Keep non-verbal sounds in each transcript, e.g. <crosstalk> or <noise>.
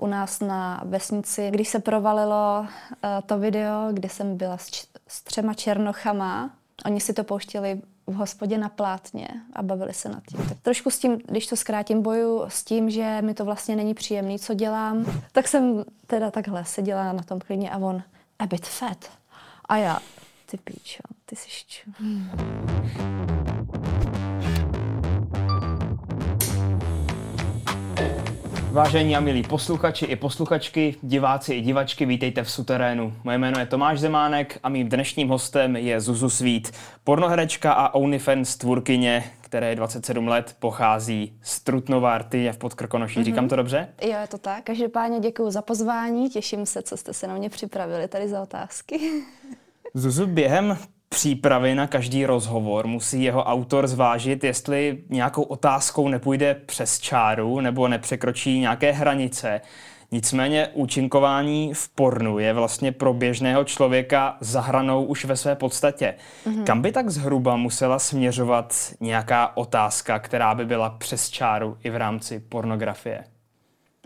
u nás na vesnici, když se provalilo uh, to video, kde jsem byla s, č- s třema černochama. Oni si to pouštěli v hospodě na plátně a bavili se nad tím. Tak trošku s tím, když to zkrátím, boju s tím, že mi to vlastně není příjemný, co dělám, tak jsem teda takhle seděla na tom klidně a on a bit fat. A já, ty píčo, ty jsi čo. Hmm. Vážení a milí posluchači i posluchačky, diváci i divačky, vítejte v Suterénu. Moje jméno je Tomáš Zemánek a mým dnešním hostem je Zuzu Svít, pornoherečka a OnlyFans tvůrkyně, které je 27 let, pochází z Trutnova Artyně v Podkrkonoší. Mm-hmm. Říkám to dobře? Jo, je to tak. Každopádně děkuji za pozvání, těším se, co jste se na mě připravili tady za otázky. Zuzu, během přípravy na každý rozhovor musí jeho autor zvážit, jestli nějakou otázkou nepůjde přes čáru nebo nepřekročí nějaké hranice. Nicméně účinkování v pornu je vlastně pro běžného člověka zahranou už ve své podstatě. Mm-hmm. Kam by tak zhruba musela směřovat nějaká otázka, která by byla přes čáru i v rámci pornografie?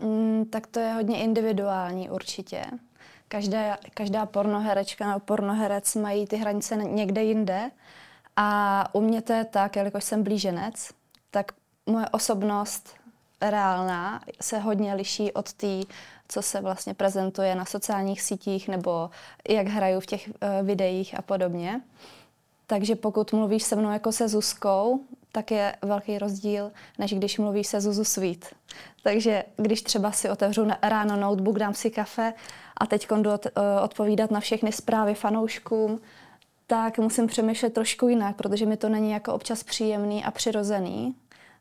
Mm, tak to je hodně individuální určitě. Každá, každá pornoherečka nebo pornoherec mají ty hranice někde jinde. A u mě to je tak, jelikož jsem blíženec, tak moje osobnost reálná se hodně liší od té, co se vlastně prezentuje na sociálních sítích nebo jak hraju v těch uh, videích a podobně. Takže pokud mluvíš se mnou jako se Zuzkou, tak je velký rozdíl, než když mluvíš se Zuzu Sweet. Takže když třeba si otevřu ráno notebook, dám si kafe a teď eh, odpovídat na všechny zprávy fanouškům, tak musím přemýšlet trošku jinak, protože mi to není jako občas příjemný a přirozený.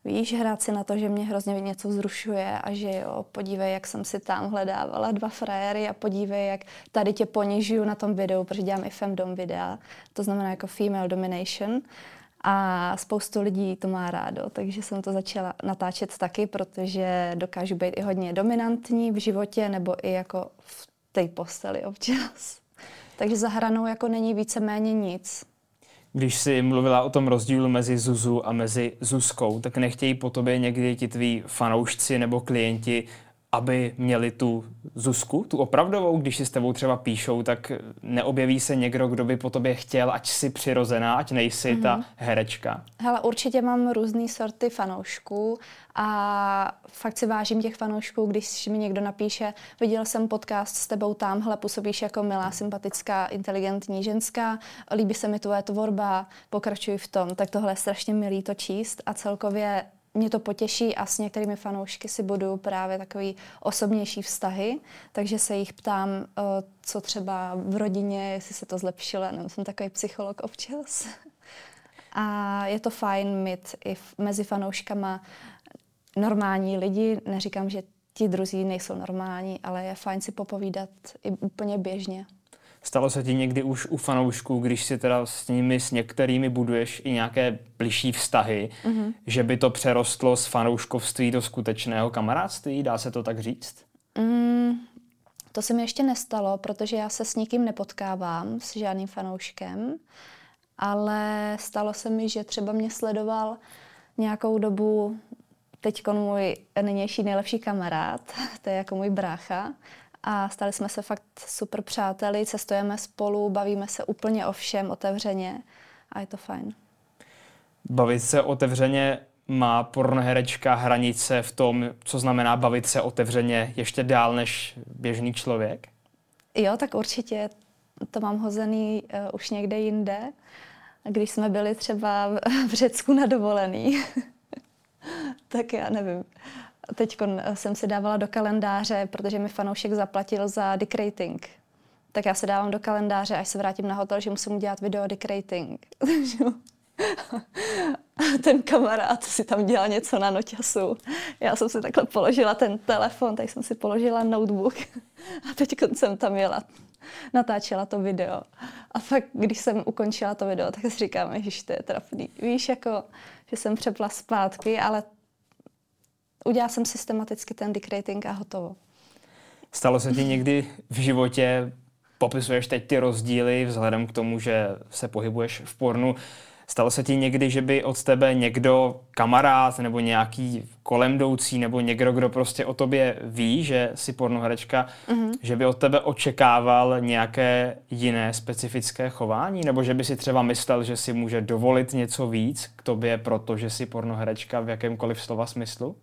Víš, hrát si na to, že mě hrozně něco vzrušuje a že jo, podívej, jak jsem si tam hledávala dva frajery a podívej, jak tady tě ponižuju na tom videu, protože dělám i femdom videa, to znamená jako female domination. A spoustu lidí to má rádo, takže jsem to začala natáčet taky, protože dokážu být i hodně dominantní v životě nebo i jako v té posteli občas. Takže za hranou jako není víceméně nic. Když jsi mluvila o tom rozdílu mezi Zuzu a mezi Zuzkou, tak nechtějí po tobě někdy ti tví fanoušci nebo klienti aby měli tu Zuzku, tu opravdovou, když si s tebou třeba píšou, tak neobjeví se někdo, kdo by po tobě chtěl, ať si přirozená, ať nejsi mm-hmm. ta mhm. herečka? Hele, určitě mám různé sorty fanoušků a fakt si vážím těch fanoušků, když mi někdo napíše, viděl jsem podcast s tebou tamhle, působíš jako milá, sympatická, inteligentní ženská, líbí se mi tvoje tvorba, pokračuj v tom, tak tohle je strašně milý to číst a celkově mě to potěší a s některými fanoušky si budu právě takový osobnější vztahy, takže se jich ptám, eh, co třeba v rodině, jestli se to zlepšilo, nebo jsem takový psycholog občas. <laughs> A je to fajn mít i mezi fanouškama normální lidi, neříkám, že ti druzí nejsou normální, ale je fajn si popovídat i úplně běžně. Stalo se ti někdy už u fanoušků, když si teda s nimi, s některými buduješ i nějaké bližší vztahy, mm-hmm. že by to přerostlo z fanouškovství do skutečného kamarádství? Dá se to tak říct? Mm, to se mi ještě nestalo, protože já se s nikým nepotkávám, s žádným fanouškem, ale stalo se mi, že třeba mě sledoval nějakou dobu teď můj nynější nejlepší kamarád, to je jako můj brácha, a stali jsme se fakt super přáteli, cestujeme spolu, bavíme se úplně o všem otevřeně a je to fajn. Bavit se otevřeně má pornoherečka hranice v tom, co znamená bavit se otevřeně ještě dál než běžný člověk? Jo, tak určitě to mám hozený uh, už někde jinde. Když jsme byli třeba v <laughs> Řecku na dovolený, <laughs> tak já nevím. Teď jsem si dávala do kalendáře, protože mi fanoušek zaplatil za dick rating. Tak já se dávám do kalendáře, až se vrátím na hotel, že musím udělat video dick rating. <laughs> ten kamarád si tam dělal něco na noťasu. Já jsem si takhle položila ten telefon, tak jsem si položila notebook <laughs> a teď jsem tam jela, natáčela to video. A fakt, když jsem ukončila to video, tak si říkám, že to je trapný. Víš, jako, že jsem přepla zpátky, ale udělala jsem systematicky ten decrating a hotovo. Stalo se ti někdy v životě, popisuješ teď ty rozdíly vzhledem k tomu, že se pohybuješ v pornu, Stalo se ti někdy, že by od tebe někdo, kamarád nebo nějaký kolem jdoucí nebo někdo, kdo prostě o tobě ví, že jsi pornoherečka, mm-hmm. že by od tebe očekával nějaké jiné specifické chování? Nebo že by si třeba myslel, že si může dovolit něco víc k tobě, protože jsi pornoherečka v jakémkoliv slova smyslu?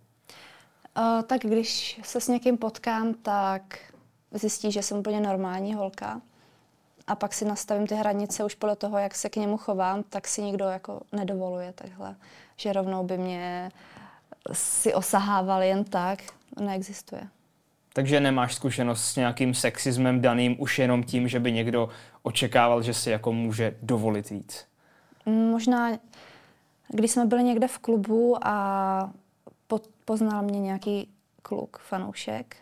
Uh, tak když se s někým potkám, tak zjistí, že jsem úplně normální holka a pak si nastavím ty hranice už podle toho, jak se k němu chovám, tak si nikdo jako nedovoluje takhle, že rovnou by mě si osahával jen tak, neexistuje. Takže nemáš zkušenost s nějakým sexismem daným už jenom tím, že by někdo očekával, že si jako může dovolit víc? Možná, když jsme byli někde v klubu a poznal mě nějaký kluk, fanoušek,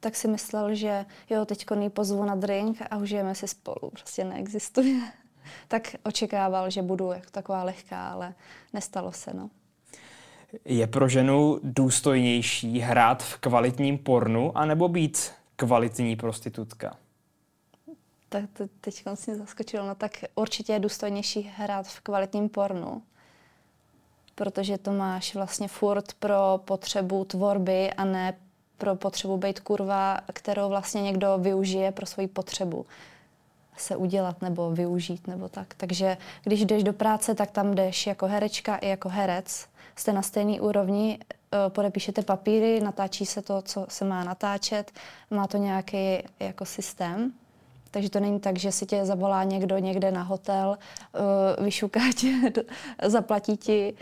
tak si myslel, že jo, teď ji pozvu na drink a užijeme si spolu. Prostě neexistuje. <laughs> tak očekával, že budu jako taková lehká, ale nestalo se, no. Je pro ženu důstojnější hrát v kvalitním pornu anebo být kvalitní prostitutka? Tak to teď mě zaskočilo. No tak určitě je důstojnější hrát v kvalitním pornu, protože to máš vlastně furt pro potřebu tvorby a ne pro potřebu být kurva, kterou vlastně někdo využije pro svoji potřebu se udělat nebo využít nebo tak. Takže když jdeš do práce, tak tam jdeš jako herečka i jako herec. Jste na stejné úrovni, eh, podepíšete papíry, natáčí se to, co se má natáčet, má to nějaký jako systém. Takže to není tak, že si tě zavolá někdo někde na hotel, eh, vyšuká tě, <laughs> zaplatí ti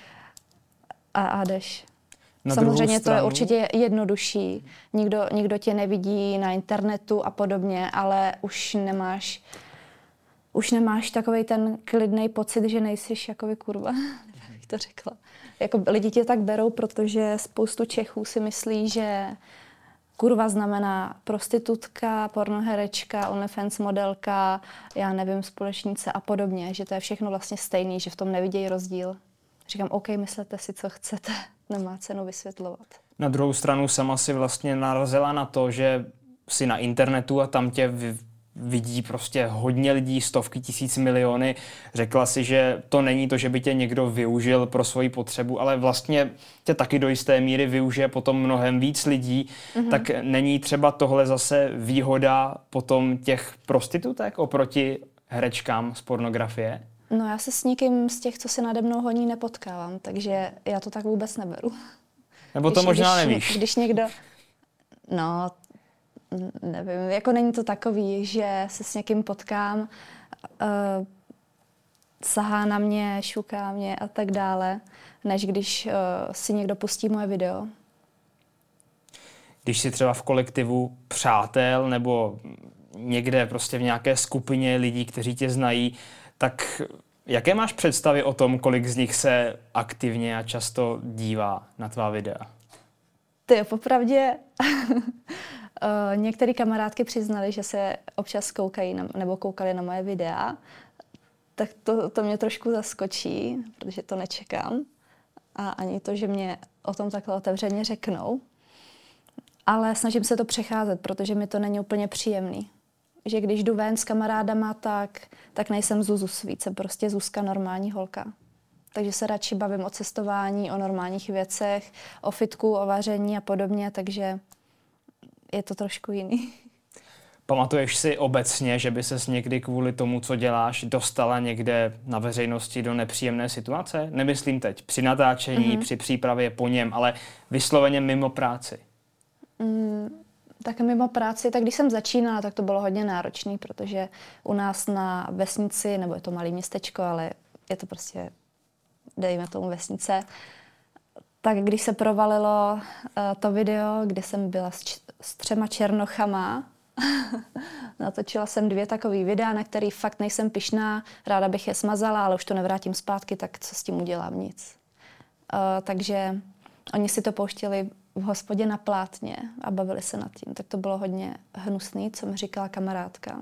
a, a jdeš. Na Samozřejmě to je určitě jednodušší. Nikdo, nikdo tě nevidí na internetu a podobně, ale už nemáš už nemáš takový ten klidný pocit, že nejsi jako kurva, <laughs> bych to řekla. Jako lidi tě tak berou, protože spoustu Čechů si myslí, že kurva znamená prostitutka, pornoherečka, OnlyFans modelka, já nevím, společnice a podobně, že to je všechno vlastně stejný, že v tom nevidějí rozdíl. Říkám, OK, myslete si, co chcete <laughs> nemá cenu vysvětlovat. Na druhou stranu sama si vlastně narazila na to, že si na internetu a tam tě vidí prostě hodně lidí, stovky tisíc miliony. Řekla si, že to není to, že by tě někdo využil pro svoji potřebu, ale vlastně tě taky do jisté míry využije potom mnohem víc lidí. Mm-hmm. Tak není třeba tohle zase výhoda potom těch prostitutek oproti herečkám z pornografie? No já se s nikým z těch, co si nade mnou honí, nepotkávám, takže já to tak vůbec neberu. Nebo to když, možná když, nevíš. Když někdo, no, nevím, jako není to takový, že se s někým potkám, uh, sahá na mě, šuká mě a tak dále, než když uh, si někdo pustí moje video. Když si třeba v kolektivu přátel nebo někde prostě v nějaké skupině lidí, kteří tě znají, tak jaké máš představy o tom, kolik z nich se aktivně a často dívá na tvá videa? Ty jo, popravdě <laughs> eh, některé kamarádky přiznali, že se občas koukají na, nebo koukali na moje videa, tak to, to mě trošku zaskočí, protože to nečekám. A ani to, že mě o tom takhle otevřeně řeknou. Ale snažím se to přecházet, protože mi to není úplně příjemný že když jdu ven s kamarádama, tak, tak nejsem Zuzu svíc, jsem prostě Zuzka normální holka. Takže se radši bavím o cestování, o normálních věcech, o fitku, o vaření a podobně, takže je to trošku jiný. Pamatuješ si obecně, že by ses někdy kvůli tomu, co děláš, dostala někde na veřejnosti do nepříjemné situace? Nemyslím teď při natáčení, mm-hmm. při přípravě po něm, ale vysloveně mimo práci. Mm, tak mimo práci, tak když jsem začínala, tak to bylo hodně náročné, protože u nás na vesnici, nebo je to malé městečko, ale je to prostě, dejme tomu vesnice, tak když se provalilo uh, to video, kde jsem byla s, č- s třema černochama, <laughs> natočila jsem dvě takové videa, na který fakt nejsem pišná, ráda bych je smazala, ale už to nevrátím zpátky, tak co s tím udělám? Nic. Uh, takže oni si to pouštěli v hospodě na plátně a bavili se nad tím. Tak to bylo hodně hnusný, co mi říkala kamarádka.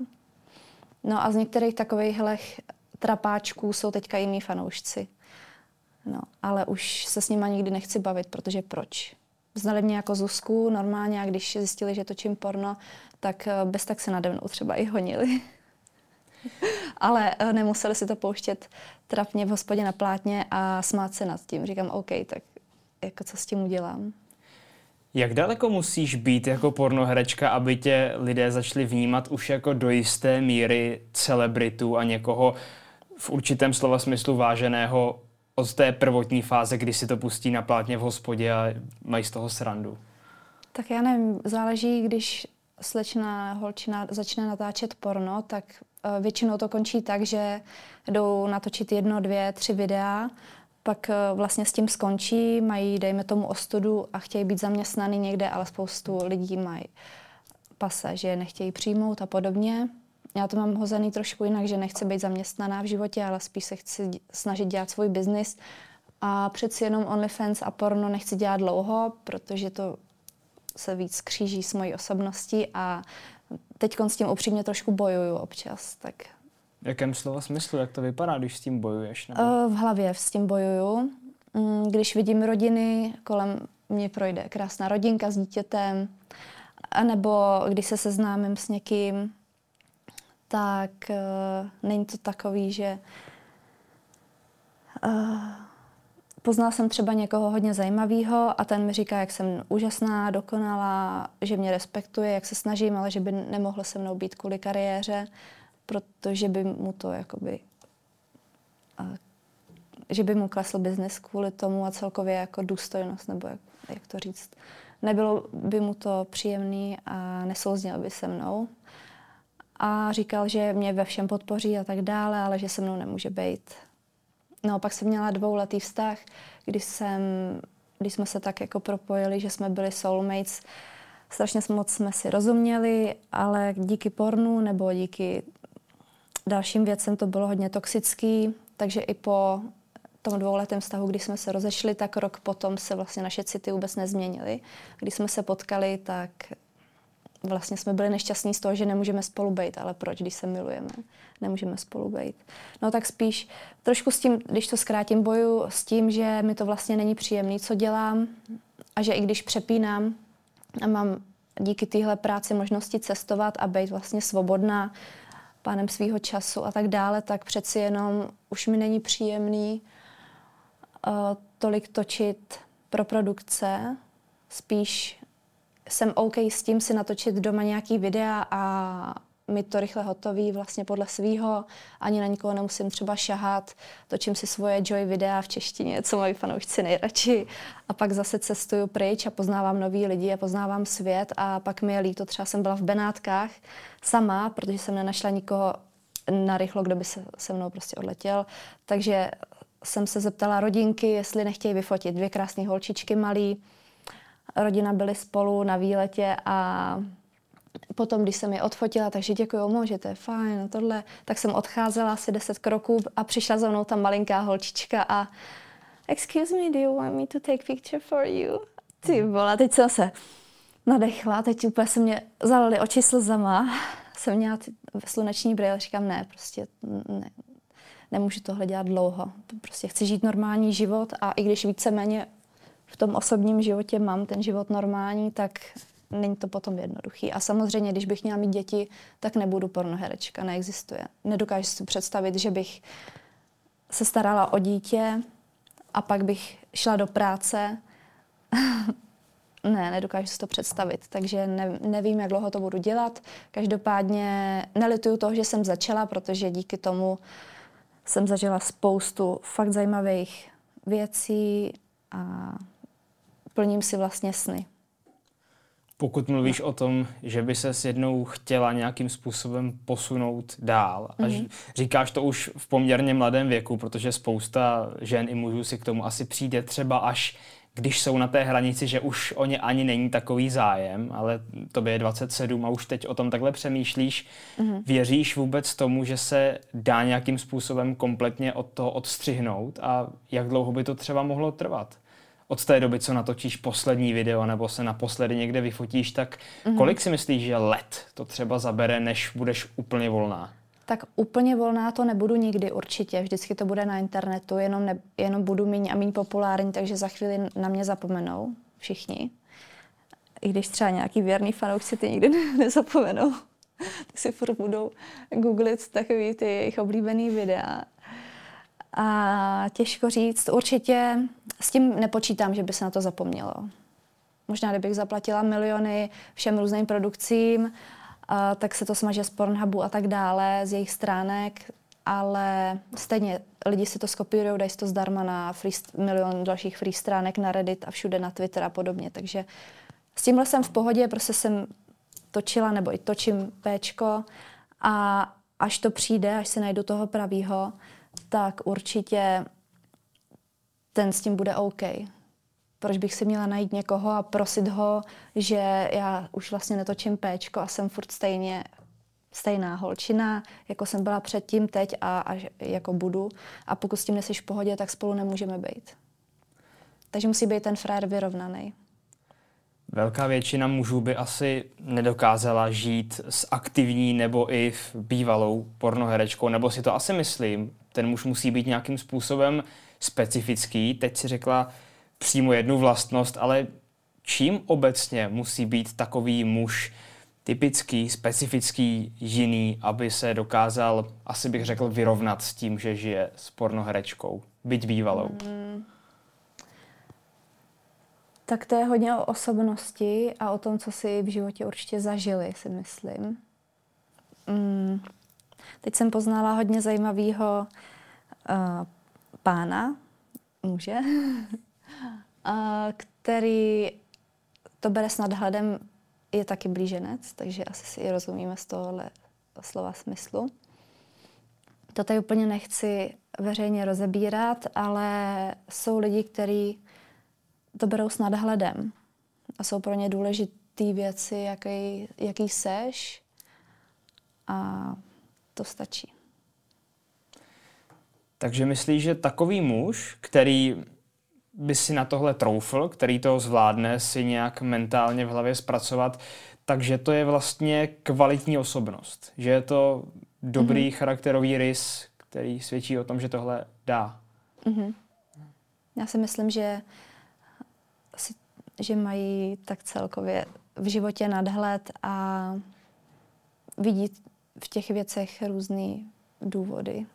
No a z některých takových trapáčků jsou teďka jiní fanoušci. No, ale už se s nima nikdy nechci bavit, protože proč? Znali mě jako Zuzku normálně a když zjistili, že točím porno, tak eh, bez tak se nade mnou třeba i honili. <laughs> Ale uh, nemuseli si to pouštět trapně v hospodě na plátně a smát se nad tím. Říkám, OK, tak jako co s tím udělám. Jak daleko musíš být jako pornoherečka, aby tě lidé začali vnímat už jako do jisté míry celebritu a někoho v určitém slova smyslu váženého od té prvotní fáze, kdy si to pustí na plátně v hospodě a mají z toho srandu? Tak já nevím, záleží, když slečna holčina začne natáčet porno, tak uh, většinou to končí tak, že jdou natočit jedno, dvě, tři videa, pak uh, vlastně s tím skončí, mají, dejme tomu, ostudu a chtějí být zaměstnaný někde, ale spoustu lidí mají pase, že je nechtějí přijmout a podobně. Já to mám hozený trošku jinak, že nechci být zaměstnaná v životě, ale spíš se chci snažit dělat svůj biznis. A přeci jenom OnlyFans a porno nechci dělat dlouho, protože to se víc kříží s mojí osobností a teď s tím upřímně trošku bojuju občas. Tak. V jakém slova smyslu? Jak to vypadá, když s tím bojuješ? Nebo? Eh, v hlavě s tím bojuju. Mm, když vidím rodiny, kolem mě projde krásná rodinka s dítětem, nebo když se seznámím s někým, tak uh, není to takový, že uh, poznala jsem třeba někoho hodně zajímavého a ten mi říká, jak jsem úžasná, dokonalá, že mě respektuje, jak se snažím, ale že by nemohlo se mnou být kvůli kariéře, protože by mu to jakoby uh, že by mu klesl biznis kvůli tomu a celkově jako důstojnost, nebo jak, jak to říct. Nebylo by mu to příjemný a nesouzněl by se mnou a říkal, že mě ve všem podpoří a tak dále, ale že se mnou nemůže být. No pak jsem měla dvouletý vztah, kdy, jsem, kdy jsme se tak jako propojili, že jsme byli soulmates. Strašně moc jsme si rozuměli, ale díky pornu nebo díky dalším věcem to bylo hodně toxický, takže i po tom dvouletém vztahu, kdy jsme se rozešli, tak rok potom se vlastně naše city vůbec nezměnily. Když jsme se potkali, tak vlastně jsme byli nešťastní z toho, že nemůžeme spolu být, ale proč, když se milujeme, nemůžeme spolu být. No tak spíš trošku s tím, když to zkrátím, boju s tím, že mi to vlastně není příjemný, co dělám a že i když přepínám a mám díky téhle práci možnosti cestovat a být vlastně svobodná pánem svého času a tak dále, tak přeci jenom už mi není příjemný uh, tolik točit pro produkce, spíš jsem OK s tím si natočit doma nějaký videa a mít to rychle hotový vlastně podle svýho, ani na nikoho nemusím třeba šahat, točím si svoje Joy videa v češtině, co mají fanoušci nejradši. A pak zase cestuju pryč a poznávám nový lidi a poznávám svět a pak mi je líto, třeba jsem byla v Benátkách sama, protože jsem nenašla nikoho narychlo, kdo by se se mnou prostě odletěl, takže jsem se zeptala rodinky, jestli nechtějí vyfotit dvě krásné holčičky malý, rodina byli spolu na výletě a potom, když jsem je odfotila, takže děkuji mu, že to je fajn, tohle, tak jsem odcházela asi 10 kroků a přišla za mnou ta malinká holčička a excuse me, do you want me to take picture for you? Ty vole, teď jsem se nadechla, teď úplně se mě zalily oči slzama, jsem měla ty sluneční brýle, říkám ne, prostě ne, nemůžu tohle dělat dlouho. Prostě chci žít normální život a i když víceméně v tom osobním životě mám ten život normální, tak není to potom jednoduchý. A samozřejmě, když bych měla mít děti, tak nebudu pornoherečka, neexistuje. Nedokážu si představit, že bych se starala o dítě a pak bych šla do práce. <laughs> ne, nedokážu si to představit, takže ne, nevím, jak dlouho to budu dělat. Každopádně nelituju toho, že jsem začala, protože díky tomu jsem zažila spoustu fakt zajímavých věcí a plním si vlastně sny. Pokud mluvíš no. o tom, že by se s jednou chtěla nějakým způsobem posunout dál a mm-hmm. říkáš to už v poměrně mladém věku, protože spousta žen i mužů si k tomu asi přijde třeba až když jsou na té hranici, že už o ně ani není takový zájem, ale to je 27 a už teď o tom takhle přemýšlíš. Mm-hmm. Věříš vůbec tomu, že se dá nějakým způsobem kompletně od toho odstřihnout a jak dlouho by to třeba mohlo trvat? Od té doby, co natočíš poslední video nebo se naposledy někde vyfotíš, tak mm-hmm. kolik si myslíš, že let to třeba zabere, než budeš úplně volná? Tak úplně volná to nebudu nikdy určitě. Vždycky to bude na internetu, jenom, ne, jenom budu méně a méně populární, takže za chvíli na mě zapomenou všichni. I když třeba nějaký věrný fanoušci ty nikdy <laughs> nezapomenou. <laughs> tak si furt budou googlit takový ty jejich oblíbený videa. A těžko říct, určitě s tím nepočítám, že by se na to zapomnělo. Možná, kdybych zaplatila miliony všem různým produkcím, a tak se to smaže z Pornhubu a tak dále, z jejich stránek, ale stejně lidi si to skopírují, dají si to zdarma na free, milion dalších free stránek na Reddit a všude na Twitter a podobně. Takže s tímhle jsem v pohodě, prostě jsem točila nebo i točím péčko a až to přijde, až se najdu toho pravýho, tak určitě ten s tím bude OK. Proč bych si měla najít někoho a prosit ho, že já už vlastně netočím péčko a jsem furt stejně stejná holčina, jako jsem byla předtím, teď a, a jako budu. A pokud s tím neseš v pohodě, tak spolu nemůžeme být. Takže musí být ten frér vyrovnaný. Velká většina mužů by asi nedokázala žít s aktivní nebo i bývalou pornoherečkou, nebo si to asi myslím. Ten muž musí být nějakým způsobem specifický. Teď si řekla přímo jednu vlastnost, ale čím obecně musí být takový muž typický, specifický, jiný, aby se dokázal, asi bych řekl, vyrovnat s tím, že žije s pornoherečkou, byť bývalou? Mm. Tak to je hodně o osobnosti a o tom, co si v životě určitě zažili, si myslím. Mm. Teď jsem poznala hodně zajímavého uh, pána, muže, <laughs> uh, který to bere s nadhledem je taky blíženec, takže asi si i rozumíme z tohohle slova smyslu. To tady úplně nechci veřejně rozebírat, ale jsou lidi, kteří to berou s nadhledem a jsou pro ně důležité věci, jaký, jaký seš a to stačí. Takže myslíš, že takový muž, který by si na tohle troufl, který to zvládne si nějak mentálně v hlavě zpracovat, takže to je vlastně kvalitní osobnost. Že je to dobrý mm-hmm. charakterový rys, který svědčí o tom, že tohle dá. Mm-hmm. Já si myslím, že, že mají tak celkově v životě nadhled a vidí v těch věcech různé důvody,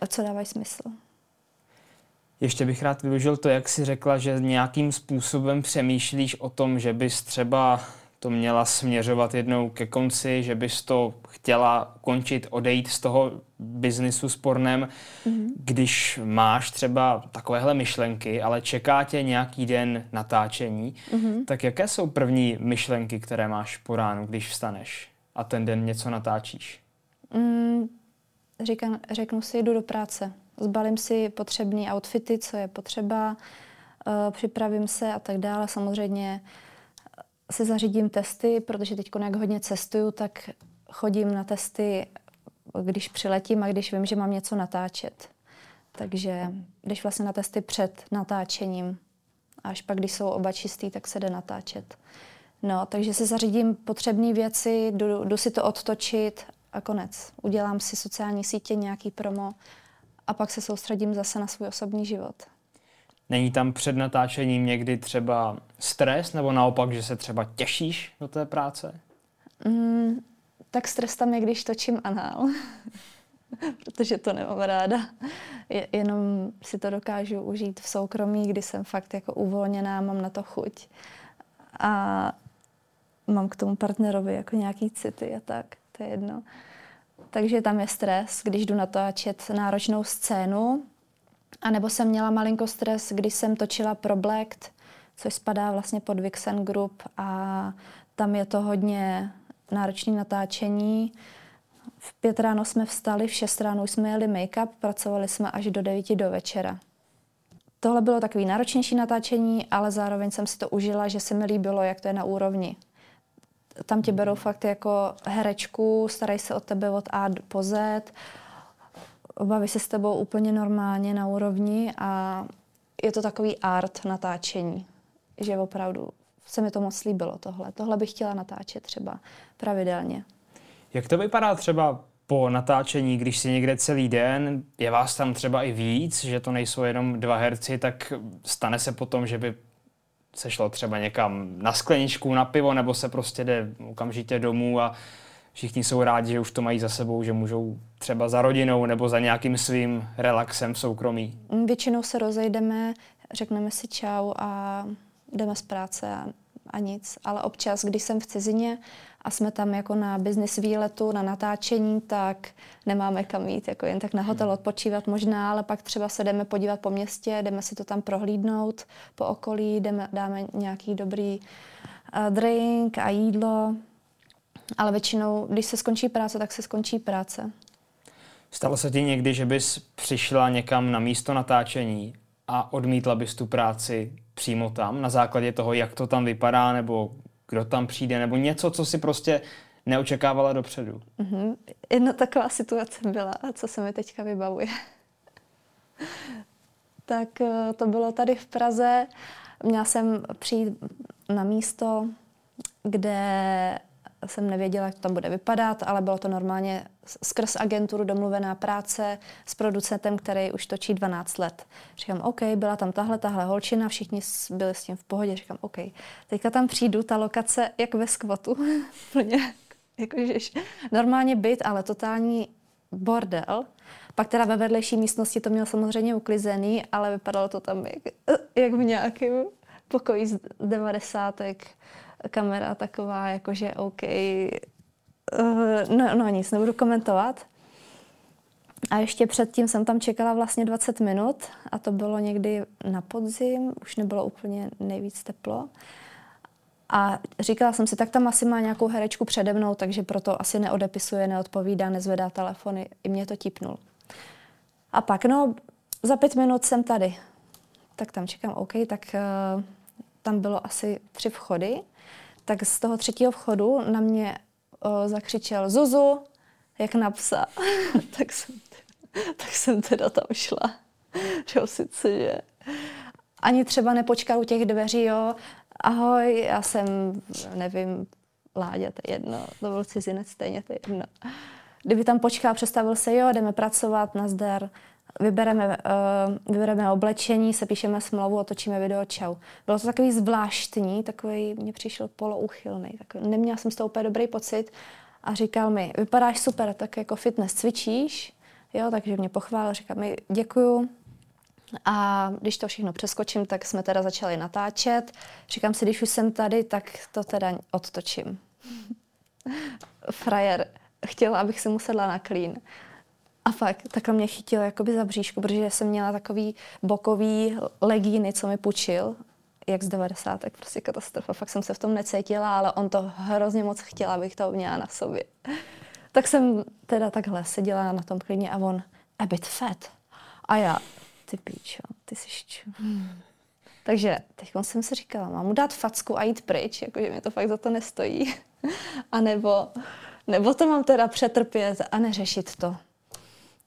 a co dávají smysl. Ještě bych rád využil to, jak si řekla, že nějakým způsobem přemýšlíš o tom, že bys třeba to měla směřovat jednou ke konci, že bys to chtěla končit, odejít z toho biznisu s pornem, mm-hmm. když máš třeba takovéhle myšlenky, ale čeká tě nějaký den natáčení, mm-hmm. tak jaké jsou první myšlenky, které máš po ránu, když vstaneš a ten den něco natáčíš? Mm, říkám, řeknu si, jdu do práce zbalím si potřebné outfity, co je potřeba, uh, připravím se a tak dále. Samozřejmě si zařídím testy, protože teď jak hodně cestuju, tak chodím na testy, když přiletím a když vím, že mám něco natáčet. Takže když vlastně na testy před natáčením, až pak, když jsou oba čistý, tak se jde natáčet. No, takže si zařídím potřebné věci, jdu, jdu si to odtočit a konec. Udělám si sociální sítě, nějaký promo a pak se soustředím zase na svůj osobní život. Není tam před natáčením někdy třeba stres, nebo naopak, že se třeba těšíš do té práce? Mm, tak stres tam je, když točím anál, <laughs> protože to nemám ráda. Je, jenom si to dokážu užít v soukromí, kdy jsem fakt jako uvolněná, mám na to chuť. A mám k tomu partnerovi jako nějaký city a tak, to je jedno takže tam je stres, když jdu natáčet náročnou scénu. A nebo jsem měla malinko stres, když jsem točila pro Black, což spadá vlastně pod Vixen Group a tam je to hodně náročné natáčení. V pět ráno jsme vstali, v šest ráno jsme jeli make-up, pracovali jsme až do devíti do večera. Tohle bylo takový náročnější natáčení, ale zároveň jsem si to užila, že se mi líbilo, jak to je na úrovni tam tě berou fakt jako herečku, starají se o tebe od A po Z, baví se s tebou úplně normálně na úrovni a je to takový art natáčení, že opravdu se mi to moc líbilo tohle. Tohle bych chtěla natáčet třeba pravidelně. Jak to vypadá třeba po natáčení, když si někde celý den, je vás tam třeba i víc, že to nejsou jenom dva herci, tak stane se potom, že by se šlo třeba někam na skleničku, na pivo, nebo se prostě jde okamžitě domů a všichni jsou rádi, že už to mají za sebou, že můžou třeba za rodinou nebo za nějakým svým relaxem v soukromí? Většinou se rozejdeme, řekneme si čau a jdeme z práce a, a nic. Ale občas, když jsem v cizině a jsme tam jako na business výletu, na natáčení, tak nemáme kam jít, jako jen tak na hotel odpočívat možná, ale pak třeba se jdeme podívat po městě, jdeme si to tam prohlídnout po okolí, jdeme, dáme nějaký dobrý uh, drink a jídlo, ale většinou, když se skončí práce, tak se skončí práce. Stalo se ti někdy, že bys přišla někam na místo natáčení a odmítla bys tu práci přímo tam, na základě toho, jak to tam vypadá, nebo kdo tam přijde, nebo něco, co si prostě neočekávala dopředu? Mm-hmm. Jedna taková situace byla, co se mi teďka vybavuje. <laughs> tak eh, to bylo tady v Praze. Měla jsem přijít na místo, kde jsem nevěděla, jak to tam bude vypadat, ale bylo to normálně skrz agenturu domluvená práce s producentem, který už točí 12 let. Říkám, OK, byla tam tahle, tahle holčina, všichni byli s tím v pohodě. Říkám, OK, teďka tam přijdu, ta lokace jak ve skvotu. <laughs> Jakože normálně byt, ale totální bordel. Pak teda ve vedlejší místnosti to mělo samozřejmě uklizený, ale vypadalo to tam jak, <laughs> jak v nějakém pokoji z devadesátek kamera taková, jakože OK, uh, no, no nic, nebudu komentovat. A ještě předtím jsem tam čekala vlastně 20 minut a to bylo někdy na podzim, už nebylo úplně nejvíc teplo. A říkala jsem si, tak tam asi má nějakou herečku přede mnou, takže proto asi neodepisuje, neodpovídá, nezvedá telefony. I mě to tipnul. A pak, no, za pět minut jsem tady. Tak tam čekám, OK, tak uh, tam bylo asi tři vchody tak z toho třetího vchodu na mě o, zakřičel Zuzu, jak na psa. <laughs> tak, jsem, tak jsem teda tam šla. Že sice, že ani třeba nepočkal u těch dveří, jo, ahoj, já jsem, nevím, Láďa, to je jedno, to byl cizinec, stejně to je jedno. Kdyby tam počkal, představil se, jo, jdeme pracovat, nazdar, vybereme, uh, vybereme oblečení, sepíšeme smlouvu, otočíme video, čau. Bylo to takový zvláštní, takový, mě přišel polouchylný, takový, neměla jsem z toho úplně dobrý pocit a říkal mi, vypadáš super, tak jako fitness cvičíš, jo, takže mě pochválil, říkal mi, děkuju, a když to všechno přeskočím, tak jsme teda začali natáčet. Říkám si, když už jsem tady, tak to teda odtočím. <laughs> Frajer chtěla, abych si musela na klín. A fakt, takhle mě chytil jakoby za bříšku, protože jsem měla takový bokový legíny, co mi půjčil, jak z 90. prostě katastrofa. Fakt jsem se v tom necítila, ale on to hrozně moc chtěl, abych to měla na sobě. Tak jsem teda takhle seděla na tom klidně a on, a bit fat. A já, ty píčo, ty jsi čo. Hmm. Takže teď jsem si říkala, mám mu dát facku a jít pryč, jakože mi to fakt za to nestojí. <laughs> a nebo, nebo to mám teda přetrpět a neřešit to.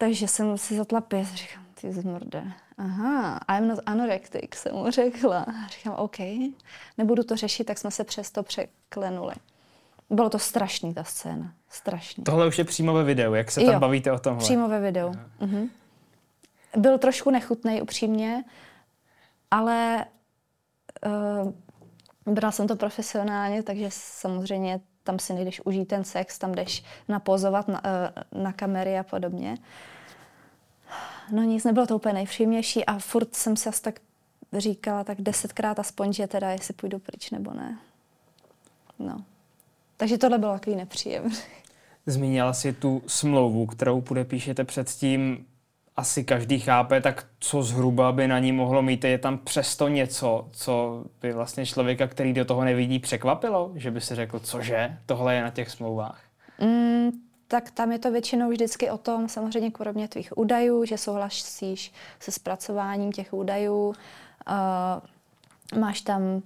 Takže jsem si zatla pěs, říkám, ty zmrde. Aha, I'm not anorectic, jsem mu řekla. A říkám, OK, nebudu to řešit, tak jsme se přesto překlenuli. Bylo to strašný, ta scéna. Strašný. Tohle už je přímo ve videu, jak se tam jo, bavíte o tom? přímo ve videu. Uh-huh. Byl trošku nechutný, upřímně, ale uh, brala jsem to profesionálně, takže samozřejmě tam si nejdeš užít ten sex, tam jdeš napozovat na, eh, na kamery a podobně. No nic, nebylo to úplně nejpříjemnější a furt jsem si asi tak říkala tak desetkrát aspoň, že teda jestli půjdu pryč nebo ne. No. Takže tohle bylo takový nepříjemný. Zmínila si tu smlouvu, kterou podepíšete předtím asi každý chápe, tak co zhruba by na ní mohlo mít. Je tam přesto něco, co by vlastně člověka, který do toho nevidí, překvapilo? Že by si řekl, cože, tohle je na těch smlouvách? Mm, tak tam je to většinou vždycky o tom, samozřejmě kromě tvých údajů, že souhlasíš se zpracováním těch údajů. Uh, máš tam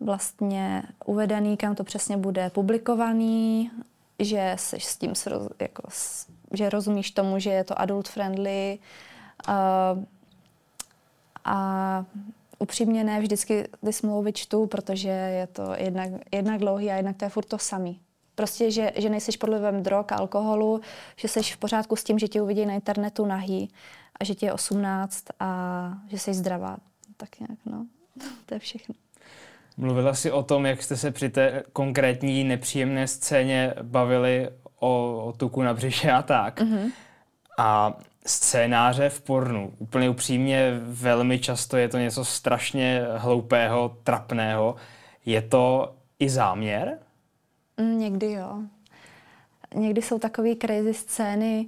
vlastně uvedený, kam to přesně bude publikovaný, že jsi s tím sroz, jako, že rozumíš tomu, že je to adult friendly uh, a upřímně ne vždycky ty smlouvy čtu, protože je to jednak, jednak dlouhý a jednak to je furt to samý. Prostě, že, že nejseš pod vlivem drog a alkoholu, že jsi v pořádku s tím, že tě uvidí na internetu nahý a že tě je 18 a že jsi zdravá. Tak nějak, no. <laughs> to je všechno. Mluvila jsi o tom, jak jste se při té konkrétní nepříjemné scéně bavili o, tuku na břiše a tak. Mm-hmm. A scénáře v pornu, úplně upřímně, velmi často je to něco strašně hloupého, trapného. Je to i záměr? Mm, někdy jo. Někdy jsou takové crazy scény,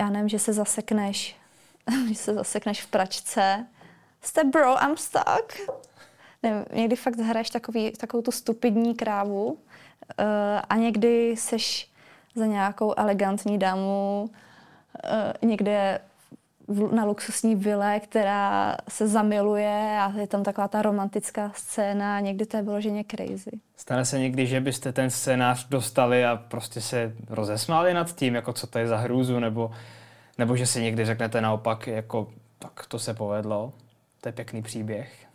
já nevím, že se zasekneš, <laughs> že se zasekneš v pračce. Step bro, I'm stuck. Nevím, někdy fakt hraješ takový, takovou tu stupidní krávu uh, a někdy seš za nějakou elegantní dámu uh, někde na luxusní vile, která se zamiluje a je tam taková ta romantická scéna a někdy to je vyloženě crazy. Stane se někdy, že byste ten scénář dostali a prostě se rozesmáli nad tím, jako co to je za hrůzu, nebo, nebo že si někdy řeknete naopak, jako tak to se povedlo, to je pěkný příběh.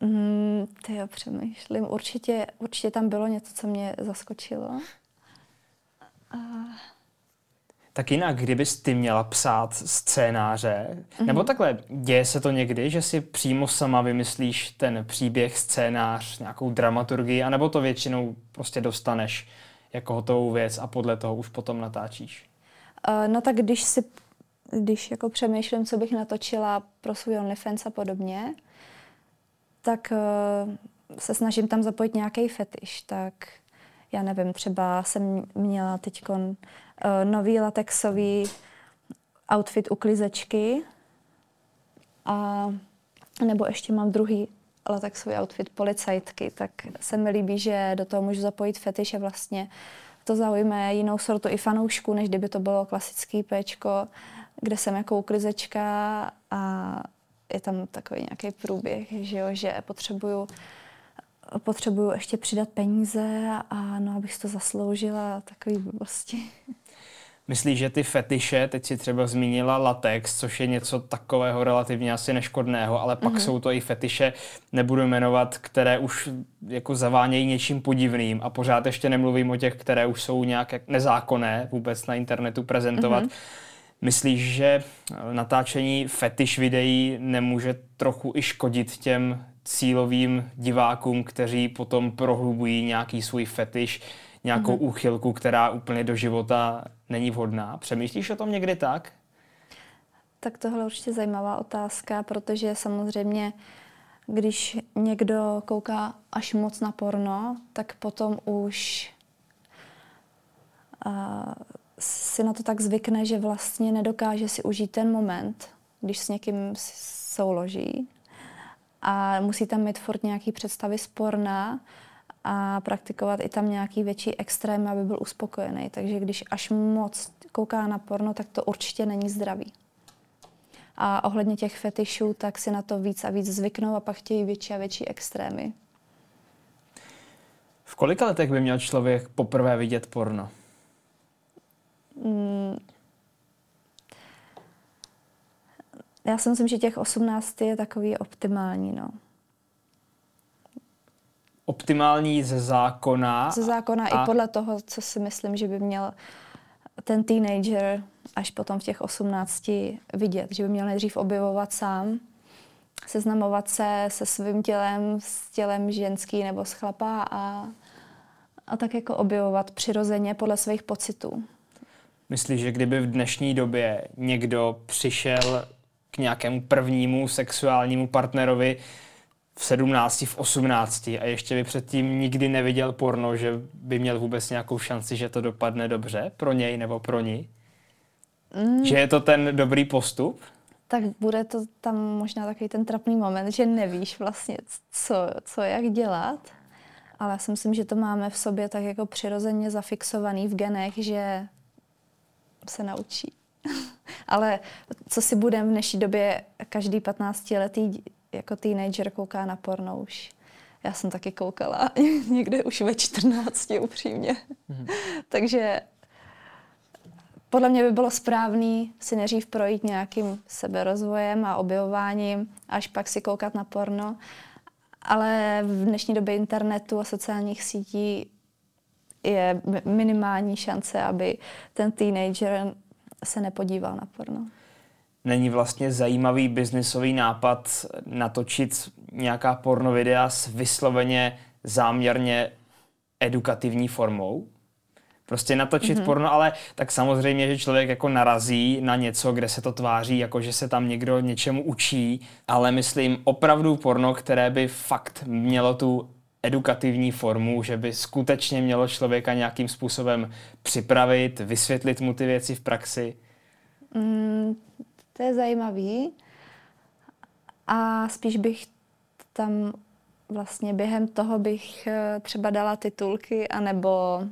Mm, ty jo, přemýšlím. Určitě, určitě tam bylo něco, co mě zaskočilo. A... Tak jinak, kdybys ty měla psát scénáře, mm-hmm. nebo takhle, děje se to někdy, že si přímo sama vymyslíš ten příběh, scénář, nějakou dramaturgii, anebo to většinou prostě dostaneš jako hotovou věc a podle toho už potom natáčíš? Uh, no tak když si, když jako přemýšlím, co bych natočila pro svůj OnlyFans a podobně, tak uh, se snažím tam zapojit nějaký fetiš, tak já nevím, třeba jsem měla teď uh, nový latexový outfit uklizečky a nebo ještě mám druhý latexový outfit policajtky, tak se mi líbí, že do toho můžu zapojit fetiš a vlastně. To zaujme jinou sortu i fanoušku, než kdyby to bylo klasický péčko, kde jsem jako uklizečka a je tam takový nějaký průběh, že, jo, že potřebuju potřebuju ještě přidat peníze a no, abych to zasloužila, takový blbosti. <laughs> Myslíš, že ty fetiše, teď si třeba zmínila latex, což je něco takového relativně asi neškodného, ale pak mm-hmm. jsou to i fetiše, nebudu jmenovat, které už jako zavánějí něčím podivným a pořád ještě nemluvím o těch, které už jsou nějak nezákonné vůbec na internetu prezentovat. Mm-hmm. Myslíš, že natáčení fetiš videí nemůže trochu i škodit těm cílovým divákům, kteří potom prohlubují nějaký svůj fetiš, nějakou mm-hmm. úchylku, která úplně do života není vhodná? Přemýšlíš o tom někdy tak? Tak tohle je určitě zajímavá otázka, protože samozřejmě, když někdo kouká až moc na porno, tak potom už uh, si na to tak zvykne, že vlastně nedokáže si užít ten moment, když s někým souloží. A musí tam mít furt nějaký představy sporná a praktikovat i tam nějaký větší extrém, aby byl uspokojený. Takže když až moc kouká na porno, tak to určitě není zdravý. A ohledně těch fetišů, tak si na to víc a víc zvyknou a pak chtějí větší a větší extrémy. V kolika letech by měl člověk poprvé vidět porno? Mm, já si myslím, že těch 18 je takový optimální, no. Optimální ze zákona? Ze zákona a... i podle toho, co si myslím, že by měl ten teenager až potom v těch 18 vidět. Že by měl nejdřív objevovat sám, seznamovat se se svým tělem, s tělem ženský nebo s chlapa a, a tak jako objevovat přirozeně podle svých pocitů. Myslíš, že kdyby v dnešní době někdo přišel k nějakému prvnímu sexuálnímu partnerovi v 17, v 18 a ještě by předtím nikdy neviděl porno, že by měl vůbec nějakou šanci, že to dopadne dobře pro něj nebo pro ní? Mm. Že je to ten dobrý postup? Tak bude to tam možná takový ten trapný moment, že nevíš vlastně, co, co jak dělat. Ale já si myslím, že to máme v sobě tak jako přirozeně zafixovaný v genech, že se naučí. <laughs> Ale co si budeme v dnešní době, každý 15-letý jako teenager kouká na porno už. Já jsem taky koukala <laughs> někde už ve 14 upřímně. Mm-hmm. <laughs> Takže podle mě by bylo správné si nejdřív projít nějakým seberozvojem a objevováním, až pak si koukat na porno. Ale v dnešní době internetu a sociálních sítí je minimální šance, aby ten teenager se nepodíval na porno. Není vlastně zajímavý biznisový nápad natočit nějaká porno videa s vysloveně záměrně edukativní formou? Prostě natočit mm-hmm. porno, ale tak samozřejmě, že člověk jako narazí na něco, kde se to tváří, jako že se tam někdo něčemu učí, ale myslím opravdu porno, které by fakt mělo tu edukativní formu, že by skutečně mělo člověka nějakým způsobem připravit, vysvětlit mu ty věci v praxi? Mm, to je zajímavý. A spíš bych tam vlastně během toho bych eh, třeba dala titulky, anebo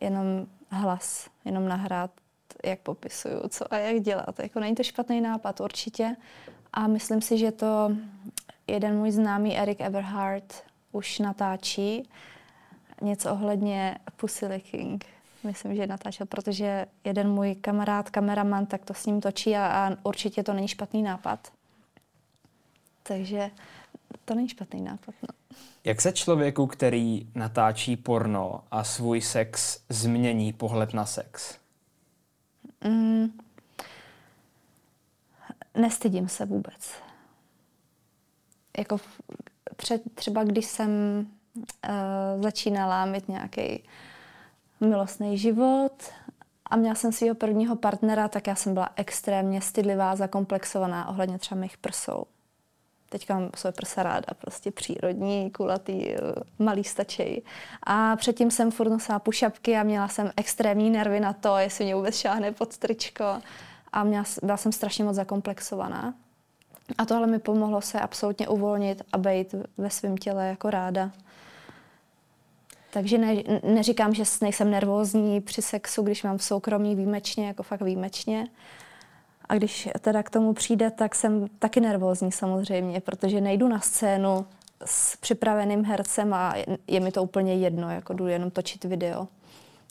jenom hlas, jenom nahrát, jak popisuju, co a jak dělat. Jako není to špatný nápad určitě. A myslím si, že to jeden můj známý Eric Everhart už natáčí něco ohledně pussy licking. Myslím, že natáčel, protože jeden můj kamarád, kameraman, tak to s ním točí a, a určitě to není špatný nápad. Takže to není špatný nápad. No. Jak se člověku, který natáčí porno a svůj sex, změní pohled na sex? Mm, nestydím se vůbec. Jako třeba když jsem uh, začínala mít nějaký milostný život a měla jsem svého prvního partnera, tak já jsem byla extrémně stydlivá, zakomplexovaná ohledně třeba mých prsou. Teďka mám svoje prsa ráda, prostě přírodní, kulatý, malý stačej. A předtím jsem furt nosila pušapky a měla jsem extrémní nervy na to, jestli mě vůbec šáhne pod tričko. A měla, byla jsem strašně moc zakomplexovaná. A tohle mi pomohlo se absolutně uvolnit a být ve svém těle jako ráda. Takže ne, neříkám, že nejsem nervózní při sexu, když mám soukromí výjimečně, jako fakt výjimečně. A když teda k tomu přijde, tak jsem taky nervózní samozřejmě, protože nejdu na scénu s připraveným hercem a je mi to úplně jedno, jako jdu jenom točit video.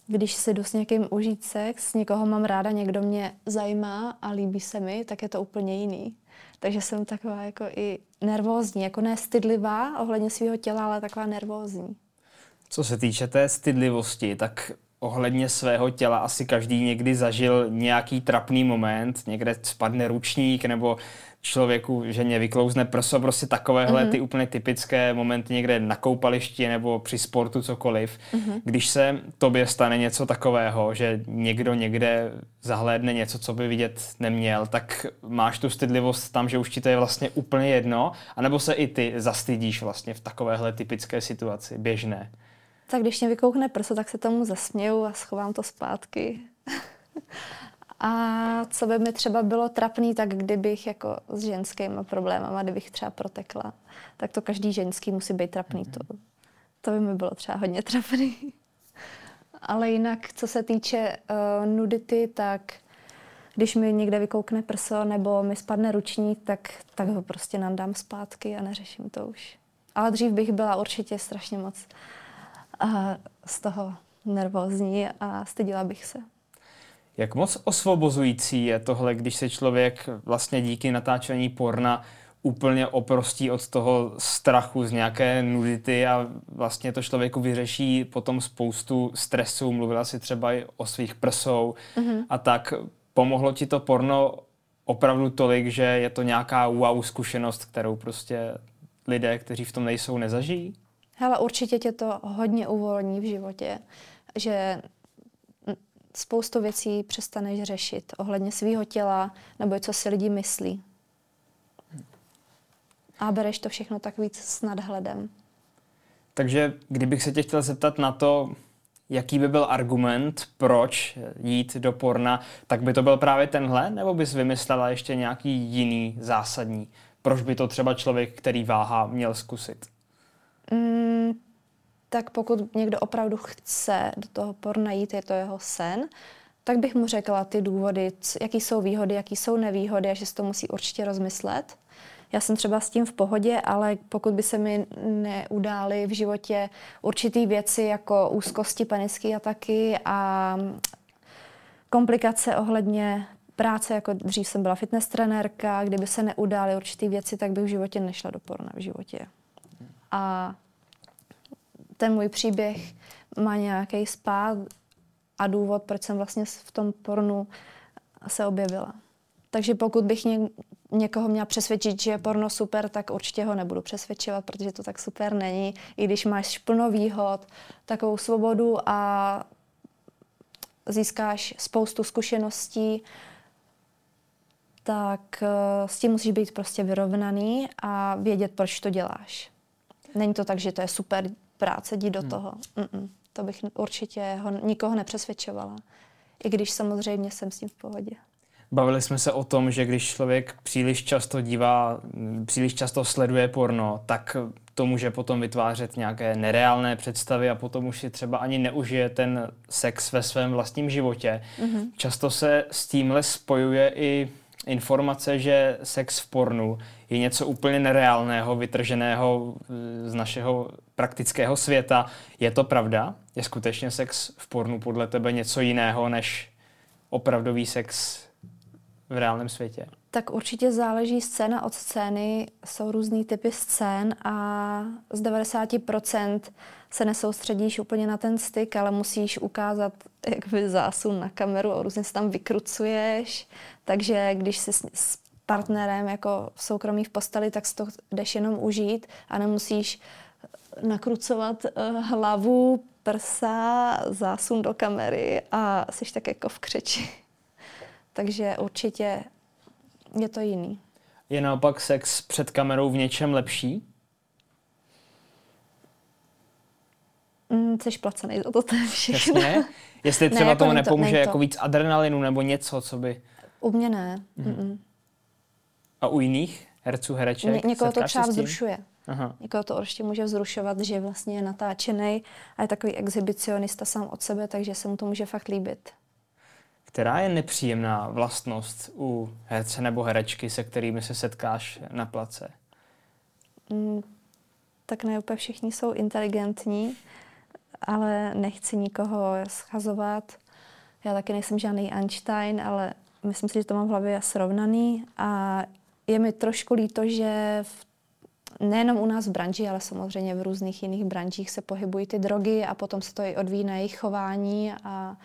Když si jdu s někým užít sex, někoho mám ráda, někdo mě zajímá a líbí se mi, tak je to úplně jiný. Takže jsem taková jako i nervózní, jako ne stydlivá ohledně svého těla, ale taková nervózní. Co se týče té stydlivosti, tak ohledně svého těla asi každý někdy zažil nějaký trapný moment, někde spadne ručník nebo člověku, že mě vyklouzne prso, prostě takovéhle mm-hmm. ty úplně typické momenty někde na koupališti nebo při sportu, cokoliv. Mm-hmm. Když se tobě stane něco takového, že někdo někde zahlédne něco, co by vidět neměl, tak máš tu stydlivost tam, že už ti to je vlastně úplně jedno, anebo se i ty zastydíš vlastně v takovéhle typické situaci, běžné? Tak když mě vykoukne prso, tak se tomu zasměju a schovám to zpátky. a co by mi třeba bylo trapný, tak kdybych jako s ženskými problémama, kdybych třeba protekla, tak to každý ženský musí být trapný. To, to by mi bylo třeba hodně trapný. Ale jinak, co se týče uh, nudity, tak když mi někde vykoukne prso nebo mi spadne ruční, tak, tak ho prostě nandám zpátky a neřeším to už. Ale dřív bych byla určitě strašně moc a z toho nervózní a styděla bych se. Jak moc osvobozující je tohle, když se člověk vlastně díky natáčení porna úplně oprostí od toho strachu z nějaké nudity a vlastně to člověku vyřeší potom spoustu stresu. Mluvila si třeba i o svých prsou mm-hmm. a tak. Pomohlo ti to porno opravdu tolik, že je to nějaká wow zkušenost, kterou prostě lidé, kteří v tom nejsou, nezažijí? Hele, určitě tě to hodně uvolní v životě, že spoustu věcí přestaneš řešit ohledně svého těla nebo co si lidi myslí. A bereš to všechno tak víc s nadhledem. Takže kdybych se tě chtěl zeptat na to, jaký by byl argument, proč jít do porna, tak by to byl právě tenhle, nebo bys vymyslela ještě nějaký jiný zásadní? Proč by to třeba člověk, který váha, měl zkusit? Mm, tak pokud někdo opravdu chce do toho porna jít, je to jeho sen, tak bych mu řekla ty důvody, jaký jsou výhody, jaký jsou nevýhody a že si to musí určitě rozmyslet. Já jsem třeba s tím v pohodě, ale pokud by se mi neudály v životě určitý věci jako úzkosti, panické ataky a komplikace ohledně práce, jako dřív jsem byla fitness trenérka, kdyby se neudály určité věci, tak bych v životě nešla do porna v životě. A ten můj příběh má nějaký spát a důvod, proč jsem vlastně v tom pornu se objevila. Takže pokud bych ně, někoho měla přesvědčit, že je porno super, tak určitě ho nebudu přesvědčovat, protože to tak super není. I když máš plno výhod, takovou svobodu a získáš spoustu zkušeností, tak eh, s tím musíš být prostě vyrovnaný a vědět, proč to děláš. Není to tak, že to je super práce, jdi do hmm. toho. Mm-mm. To bych určitě ho, nikoho nepřesvědčovala. I když samozřejmě jsem s tím v pohodě. Bavili jsme se o tom, že když člověk příliš často dívá, příliš často sleduje porno, tak to může potom vytvářet nějaké nereálné představy a potom už si třeba ani neužije ten sex ve svém vlastním životě. Mm-hmm. Často se s tímhle spojuje i informace, že sex v pornu je něco úplně nereálného, vytrženého z našeho praktického světa. Je to pravda? Je skutečně sex v pornu podle tebe něco jiného než opravdový sex v reálném světě? Tak určitě záleží scéna od scény. Jsou různý typy scén a z 90% se nesoustředíš úplně na ten styk, ale musíš ukázat jakby zásun na kameru a různě se tam vykrucuješ. Takže když jsi s partnerem jako v soukromí v posteli, tak si to jdeš jenom užít a nemusíš nakrucovat eh, hlavu, prsa, zásun do kamery a jsi tak jako v křeči. <laughs> Takže určitě je to jiný. Je naopak sex před kamerou v něčem lepší? Mm, jsi placený za to, to je všechno. Jasně. Jestli <laughs> třeba ne, jako tomu nepomůže to, jako víc adrenalinu nebo něco, co by... U mě ne. Mm-mm. A u jiných herců, hereček? Ně, někoho to třeba vzrušuje. Aha. Někoho to určitě může vzrušovat, že vlastně je natáčený a je takový exhibicionista sám od sebe, takže se mu to může fakt líbit. Která je nepříjemná vlastnost u herce nebo herečky, se kterými se setkáš na place? Mm, tak ne úplně všichni jsou inteligentní, ale nechci nikoho schazovat. Já taky nejsem žádný Einstein, ale myslím si, že to mám v hlavě srovnaný a je mi trošku líto, že v, nejenom u nás v branži, ale samozřejmě v různých jiných branžích se pohybují ty drogy a potom se to i odvíjí na jejich chování a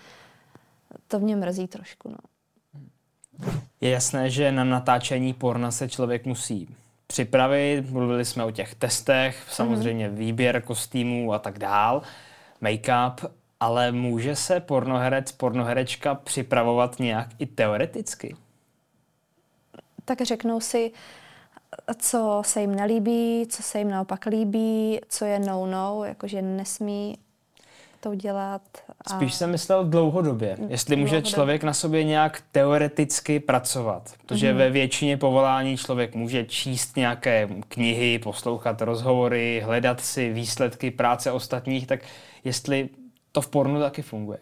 to mě mrzí trošku. No. Je jasné, že na natáčení porna se člověk musí připravit. Mluvili jsme o těch testech, samozřejmě mm-hmm. výběr kostýmů a tak dál, make-up, ale může se pornoherec, pornoherečka připravovat nějak i teoreticky? Tak řeknou si, co se jim nelíbí, co se jim naopak líbí, co je no-no, jakože nesmí to udělat. A... Spíš jsem myslel dlouhodobě. Jestli může dlouhodobě. člověk na sobě nějak teoreticky pracovat. Protože mm-hmm. ve většině povolání člověk může číst nějaké knihy, poslouchat rozhovory, hledat si výsledky práce ostatních, tak jestli to v pornu taky funguje.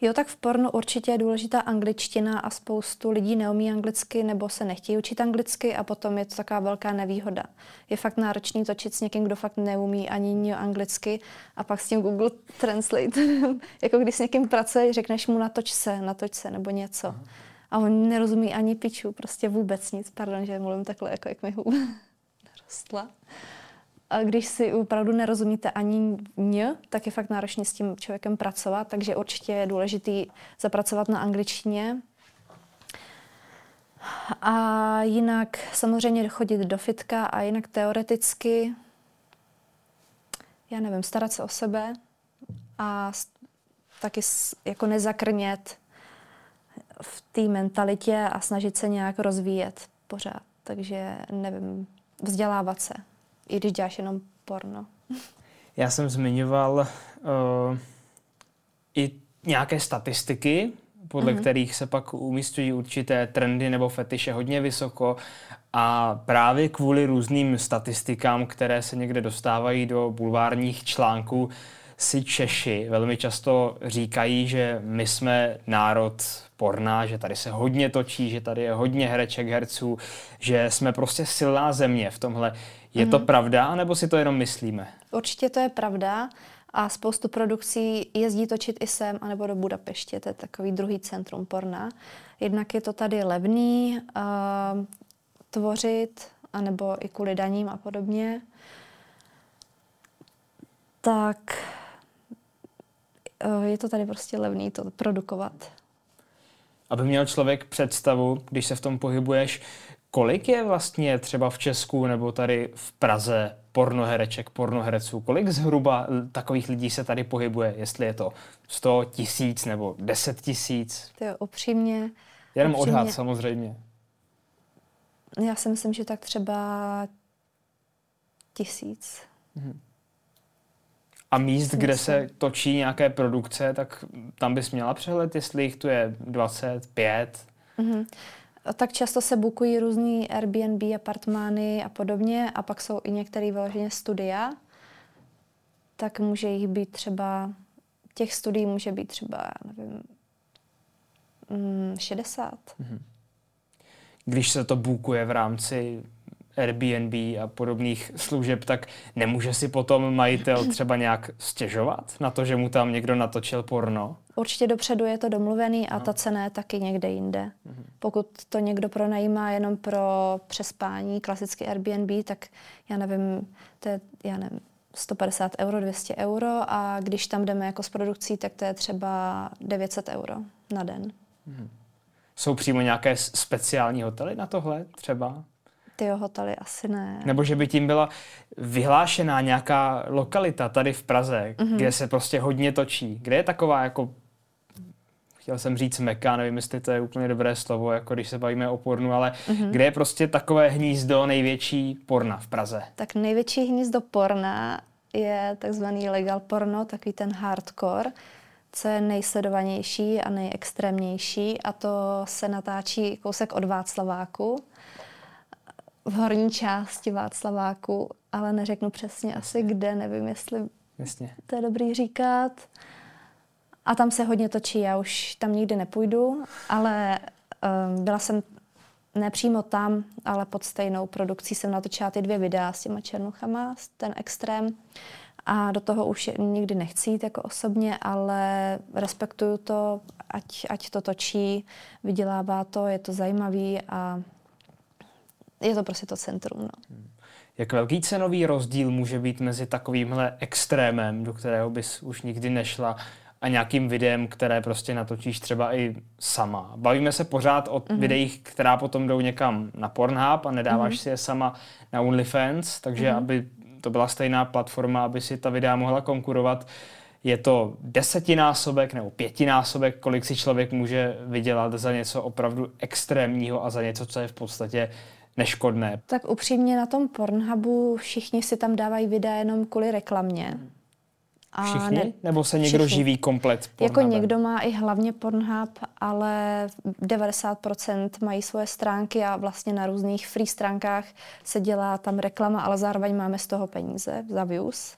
Jo, tak v pornu určitě je důležitá angličtina a spoustu lidí neumí anglicky nebo se nechtějí učit anglicky a potom je to taková velká nevýhoda. Je fakt náročný točit s někým, kdo fakt neumí ani anglicky a pak s tím Google Translate, <laughs> jako když s někým pracuje, řekneš mu natoč se, natoč se nebo něco. A on nerozumí ani piču, prostě vůbec nic. Pardon, že mluvím takhle, jako jak mi <laughs> narostla. A když si opravdu nerozumíte ani ň, tak je fakt náročné s tím člověkem pracovat, takže určitě je důležité zapracovat na angličtině. A jinak samozřejmě chodit do fitka a jinak teoreticky, já nevím, starat se o sebe a taky jako nezakrnět v té mentalitě a snažit se nějak rozvíjet pořád. Takže nevím, vzdělávat se i když děláš jenom porno. Já jsem zmiňoval uh, i nějaké statistiky, podle mm-hmm. kterých se pak umístují určité trendy nebo fetiše hodně vysoko a právě kvůli různým statistikám, které se někde dostávají do bulvárních článků, si Češi velmi často říkají, že my jsme národ porná, že tady se hodně točí, že tady je hodně hereček, herců, že jsme prostě silná země v tomhle. Je mm. to mhm. pravda, nebo si to jenom myslíme? Určitě to je pravda a spoustu produkcí jezdí točit i sem, anebo do Budapeště, to je takový druhý centrum porna. Jednak je to tady levný uh, tvořit, anebo i kvůli daním a podobně. Tak uh, je to tady prostě levný to produkovat. Aby měl člověk představu, když se v tom pohybuješ, kolik je vlastně třeba v Česku nebo tady v Praze pornohereček, pornohereců? Kolik zhruba takových lidí se tady pohybuje? Jestli je to 100 tisíc nebo 10 tisíc? To je upřímně. Jenom upřímně, odhad samozřejmě. Já si myslím, že tak třeba tisíc. Mhm. A míst, kde se točí nějaké produkce, tak tam bys měla přehled, jestli jich tu je 25? Mm-hmm. Tak často se bukují různý Airbnb, apartmány a podobně a pak jsou i některé vyloženě studia. Tak může jich být třeba, těch studií může být třeba, nevím, 60. Mm-hmm. Když se to bukuje v rámci Airbnb a podobných služeb, tak nemůže si potom majitel třeba nějak stěžovat na to, že mu tam někdo natočil porno? Určitě dopředu je to domluvený a ta cena je taky někde jinde. Mhm. Pokud to někdo pronajímá jenom pro přespání, klasický Airbnb, tak já nevím, to je, já nevím, 150 euro, 200 euro a když tam jdeme jako s produkcí, tak to je třeba 900 euro na den. Hmm. Jsou přímo nějaké speciální hotely na tohle třeba? Ty hotely asi ne. Nebo že by tím byla vyhlášená nějaká lokalita tady v Praze, mm-hmm. kde se prostě hodně točí. Kde je taková jako chtěl jsem říct meka, nevím, jestli to je úplně dobré slovo, jako když se bavíme o pornu, ale mm-hmm. kde je prostě takové hnízdo největší porna v Praze? Tak největší hnízdo porna je takzvaný legal porno, takový ten hardcore, co je nejsledovanější a nejextrémnější a to se natáčí kousek od Václaváku v horní části Václaváku, ale neřeknu přesně asi kde, nevím, jestli Jasně. to je dobrý říkat. A tam se hodně točí, já už tam nikdy nepůjdu, ale um, byla jsem nepřímo tam, ale pod stejnou produkcí jsem natočila ty dvě videa s těma černuchama, ten extrém. A do toho už nikdy nechci jít jako osobně, ale respektuju to, ať, ať to točí, vydělává to, je to zajímavý a je to prostě to centrum. No. Jak velký cenový rozdíl může být mezi takovýmhle extrémem, do kterého bys už nikdy nešla, a nějakým videem, které prostě natočíš třeba i sama. Bavíme se pořád o mm-hmm. videích, která potom jdou někam na Pornhub a nedáváš mm-hmm. si je sama na OnlyFans, takže mm-hmm. aby to byla stejná platforma, aby si ta videa mohla konkurovat. Je to desetinásobek nebo pětinásobek, kolik si člověk může vydělat za něco opravdu extrémního a za něco, co je v podstatě neškodné. Tak upřímně na tom Pornhubu všichni si tam dávají videa jenom kvůli reklamě. A všichni? Ne, Nebo se někdo všichni. živí komplet Pornhubem? Jako někdo má i hlavně Pornhub, ale 90% mají svoje stránky a vlastně na různých free stránkách se dělá tam reklama, ale zároveň máme z toho peníze za views.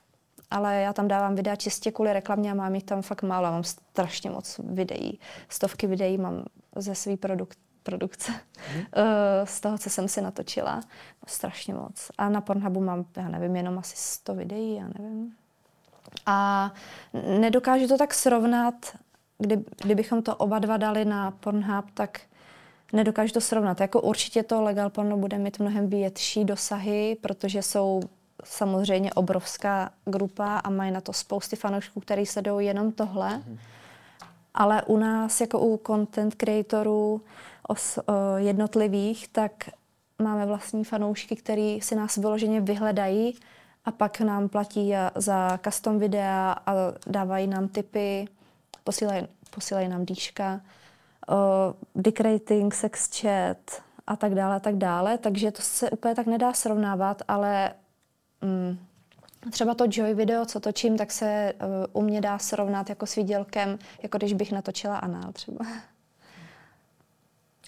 Ale já tam dávám videa čistě kvůli reklamě a mám jich tam fakt málo. Mám strašně moc videí. Stovky videí mám ze svý produkt, produkce. Hmm. <laughs> z toho, co jsem si natočila. Strašně moc. A na Pornhubu mám, já nevím, jenom asi 100 videí, já nevím. A nedokážu to tak srovnat, kdy, kdybychom to oba dva dali na Pornhub, tak nedokážu to srovnat. Jako určitě to legal porno bude mít mnohem větší dosahy, protože jsou samozřejmě obrovská grupa a mají na to spousty fanoušků, který jdou jenom tohle. Mm. Ale u nás, jako u content creatorů os, o, jednotlivých, tak máme vlastní fanoušky, který si nás vyloženě vyhledají a pak nám platí za custom videa a dávají nám tipy, posílají, posílají nám dýška, uh, dick rating, sex chat a tak dále, a tak dále. Takže to se úplně tak nedá srovnávat, ale um, třeba to Joy video, co točím, tak se uh, u mě dá srovnat jako s výdělkem, jako když bych natočila anál třeba.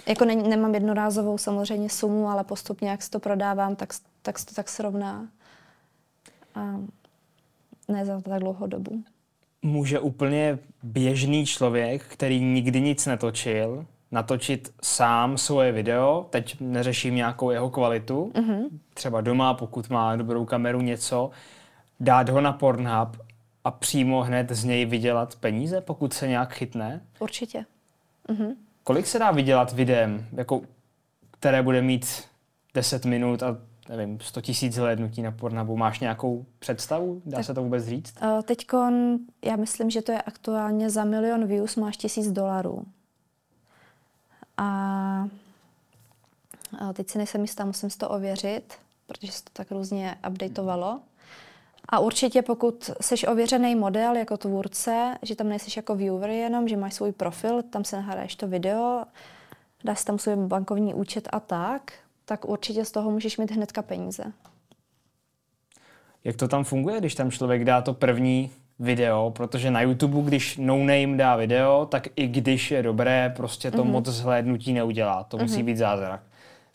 Jako ne, nemám jednorázovou samozřejmě sumu, ale postupně, jak si to prodávám, tak, tak se to tak srovná a ne za tak dlouhou dobu. Může úplně běžný člověk, který nikdy nic netočil, natočit sám svoje video, teď neřeším nějakou jeho kvalitu, mm-hmm. třeba doma, pokud má dobrou kameru, něco, dát ho na Pornhub a přímo hned z něj vydělat peníze, pokud se nějak chytne? Určitě. Mm-hmm. Kolik se dá vydělat videem, jako, které bude mít 10 minut a nevím, 100 tisíc hlednutí na Pornhubu. Máš nějakou představu? Dá tak, se to vůbec říct? Uh, eh, Teď já myslím, že to je aktuálně za milion views máš tisíc dolarů. A, a teď si nejsem jistá, musím si to ověřit, protože se to tak různě updateovalo. A určitě pokud jsi ověřený model jako tvůrce, že tam nejsi jako viewer jenom, že máš svůj profil, tam se nahraješ to video, dáš tam svůj bankovní účet a tak, tak určitě z toho můžeš mít hnedka peníze. Jak to tam funguje, když tam člověk dá to první video, protože na YouTube, když no name dá video, tak i když je dobré, prostě to mm-hmm. moc zhlédnutí neudělá. To mm-hmm. musí být zázrak.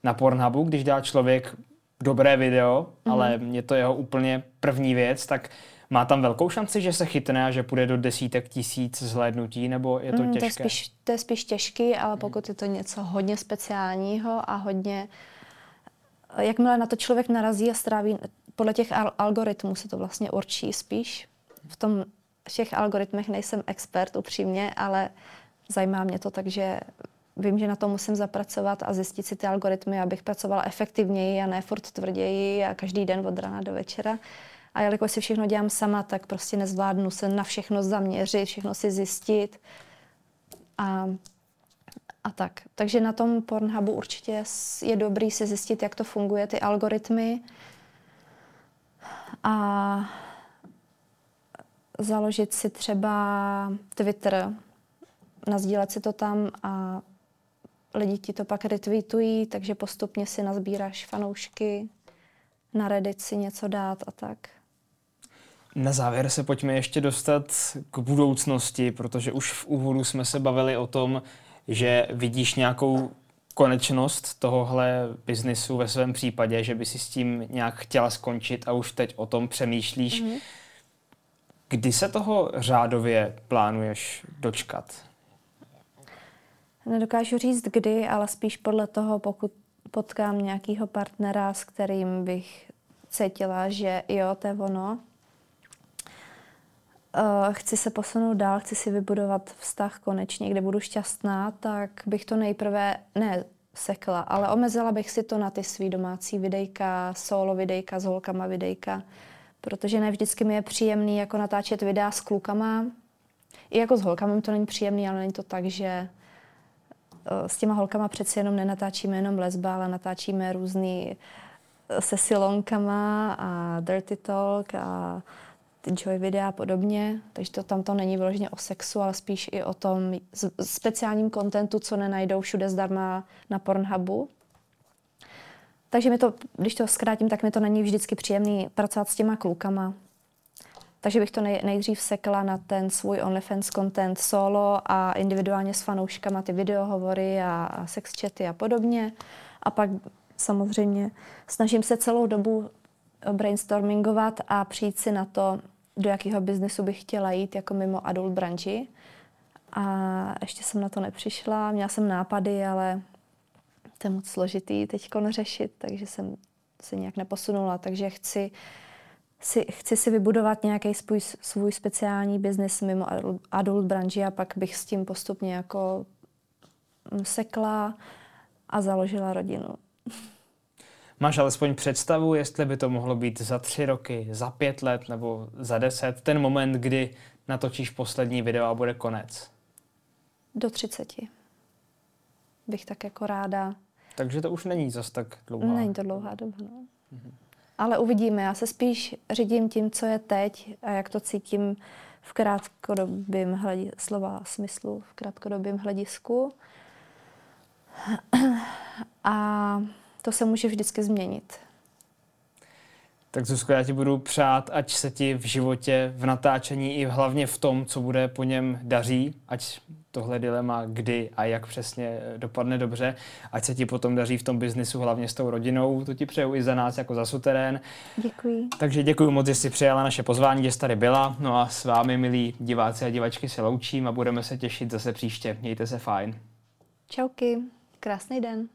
Na Pornhubu, když dá člověk dobré video, mm-hmm. ale je to jeho úplně první věc, tak má tam velkou šanci, že se chytne a že půjde do desítek tisíc zhlédnutí, nebo je to mm, těžké? To je, spíš, to je spíš těžký, ale mhm. pokud je to něco hodně speciálního a hodně... Jakmile na to člověk narazí a stráví, podle těch al- algoritmů se to vlastně určí spíš. V tom v těch algoritmech nejsem expert upřímně, ale zajímá mě to, takže vím, že na to musím zapracovat a zjistit si ty algoritmy, abych pracovala efektivněji a ne furt tvrději a každý den od rána do večera. A jelikož si všechno dělám sama, tak prostě nezvládnu se na všechno zaměřit, všechno si zjistit. A, a tak. Takže na tom Pornhubu určitě je dobrý si zjistit, jak to funguje, ty algoritmy. A založit si třeba Twitter, nazdílet si to tam a lidi ti to pak retweetují, takže postupně si nazbíráš fanoušky, na Reddit si něco dát a tak. Na závěr se pojďme ještě dostat k budoucnosti, protože už v úvodu jsme se bavili o tom, že vidíš nějakou konečnost tohohle biznisu ve svém případě, že by si s tím nějak chtěla skončit a už teď o tom přemýšlíš. Mm-hmm. Kdy se toho řádově plánuješ dočkat? Nedokážu říct kdy, ale spíš podle toho, pokud potkám nějakého partnera, s kterým bych cítila, že jo, to je ono. Uh, chci se posunout dál, chci si vybudovat vztah konečně, kde budu šťastná, tak bych to nejprve ne sekla, ale omezila bych si to na ty svý domácí videjka, solo videjka, s holkama videjka, protože ne vždycky mi je příjemný jako natáčet videa s klukama. I jako s holkami to není příjemný, ale není to tak, že Eh, s těma holkama přeci jenom nenatáčíme jenom lesba, ale natáčíme různý eh, se silonkama a dirty talk a joy videa a podobně. Takže to tam to není vyloženě o sexu, ale spíš i o tom speciálním kontentu, co nenajdou všude zdarma na Pornhubu. Takže mi to, když to zkrátím, tak mi to není vždycky příjemný pracovat s těma klukama. Takže bych to nej, nejdřív sekla na ten svůj OnlyFans content solo a individuálně s fanouškama ty videohovory a, a sex chaty a podobně. A pak samozřejmě snažím se celou dobu brainstormingovat a přijít si na to, do jakého biznesu bych chtěla jít jako mimo adult branži. A ještě jsem na to nepřišla, měla jsem nápady, ale to je moc složitý teď řešit, takže jsem se nějak neposunula. Takže chci si, chci si vybudovat nějaký svůj, svůj speciální biznis mimo adult branži a pak bych s tím postupně jako mm, sekla a založila rodinu. <laughs> Máš alespoň představu, jestli by to mohlo být za tři roky, za pět let nebo za deset, ten moment, kdy natočíš poslední video a bude konec? Do třiceti. Bych tak jako ráda. Takže to už není zas tak dlouhá. Není to dlouhá doba, no. Mm-hmm. Ale uvidíme. Já se spíš řídím tím, co je teď a jak to cítím v krátkodobém hledisku, slova smyslu, v krátkodobém hledisku. <clears throat> A to se může vždycky změnit. Tak Zuzko, já ti budu přát, ať se ti v životě, v natáčení i hlavně v tom, co bude po něm daří, ať tohle dilema, kdy a jak přesně dopadne dobře, ať se ti potom daří v tom biznisu, hlavně s tou rodinou. To ti přeju i za nás jako za suterén. Děkuji. Takže děkuji moc, že jsi přijala naše pozvání, že jsi tady byla. No a s vámi, milí diváci a divačky, se loučím a budeme se těšit zase příště. Mějte se fajn. Čauky, krásný den.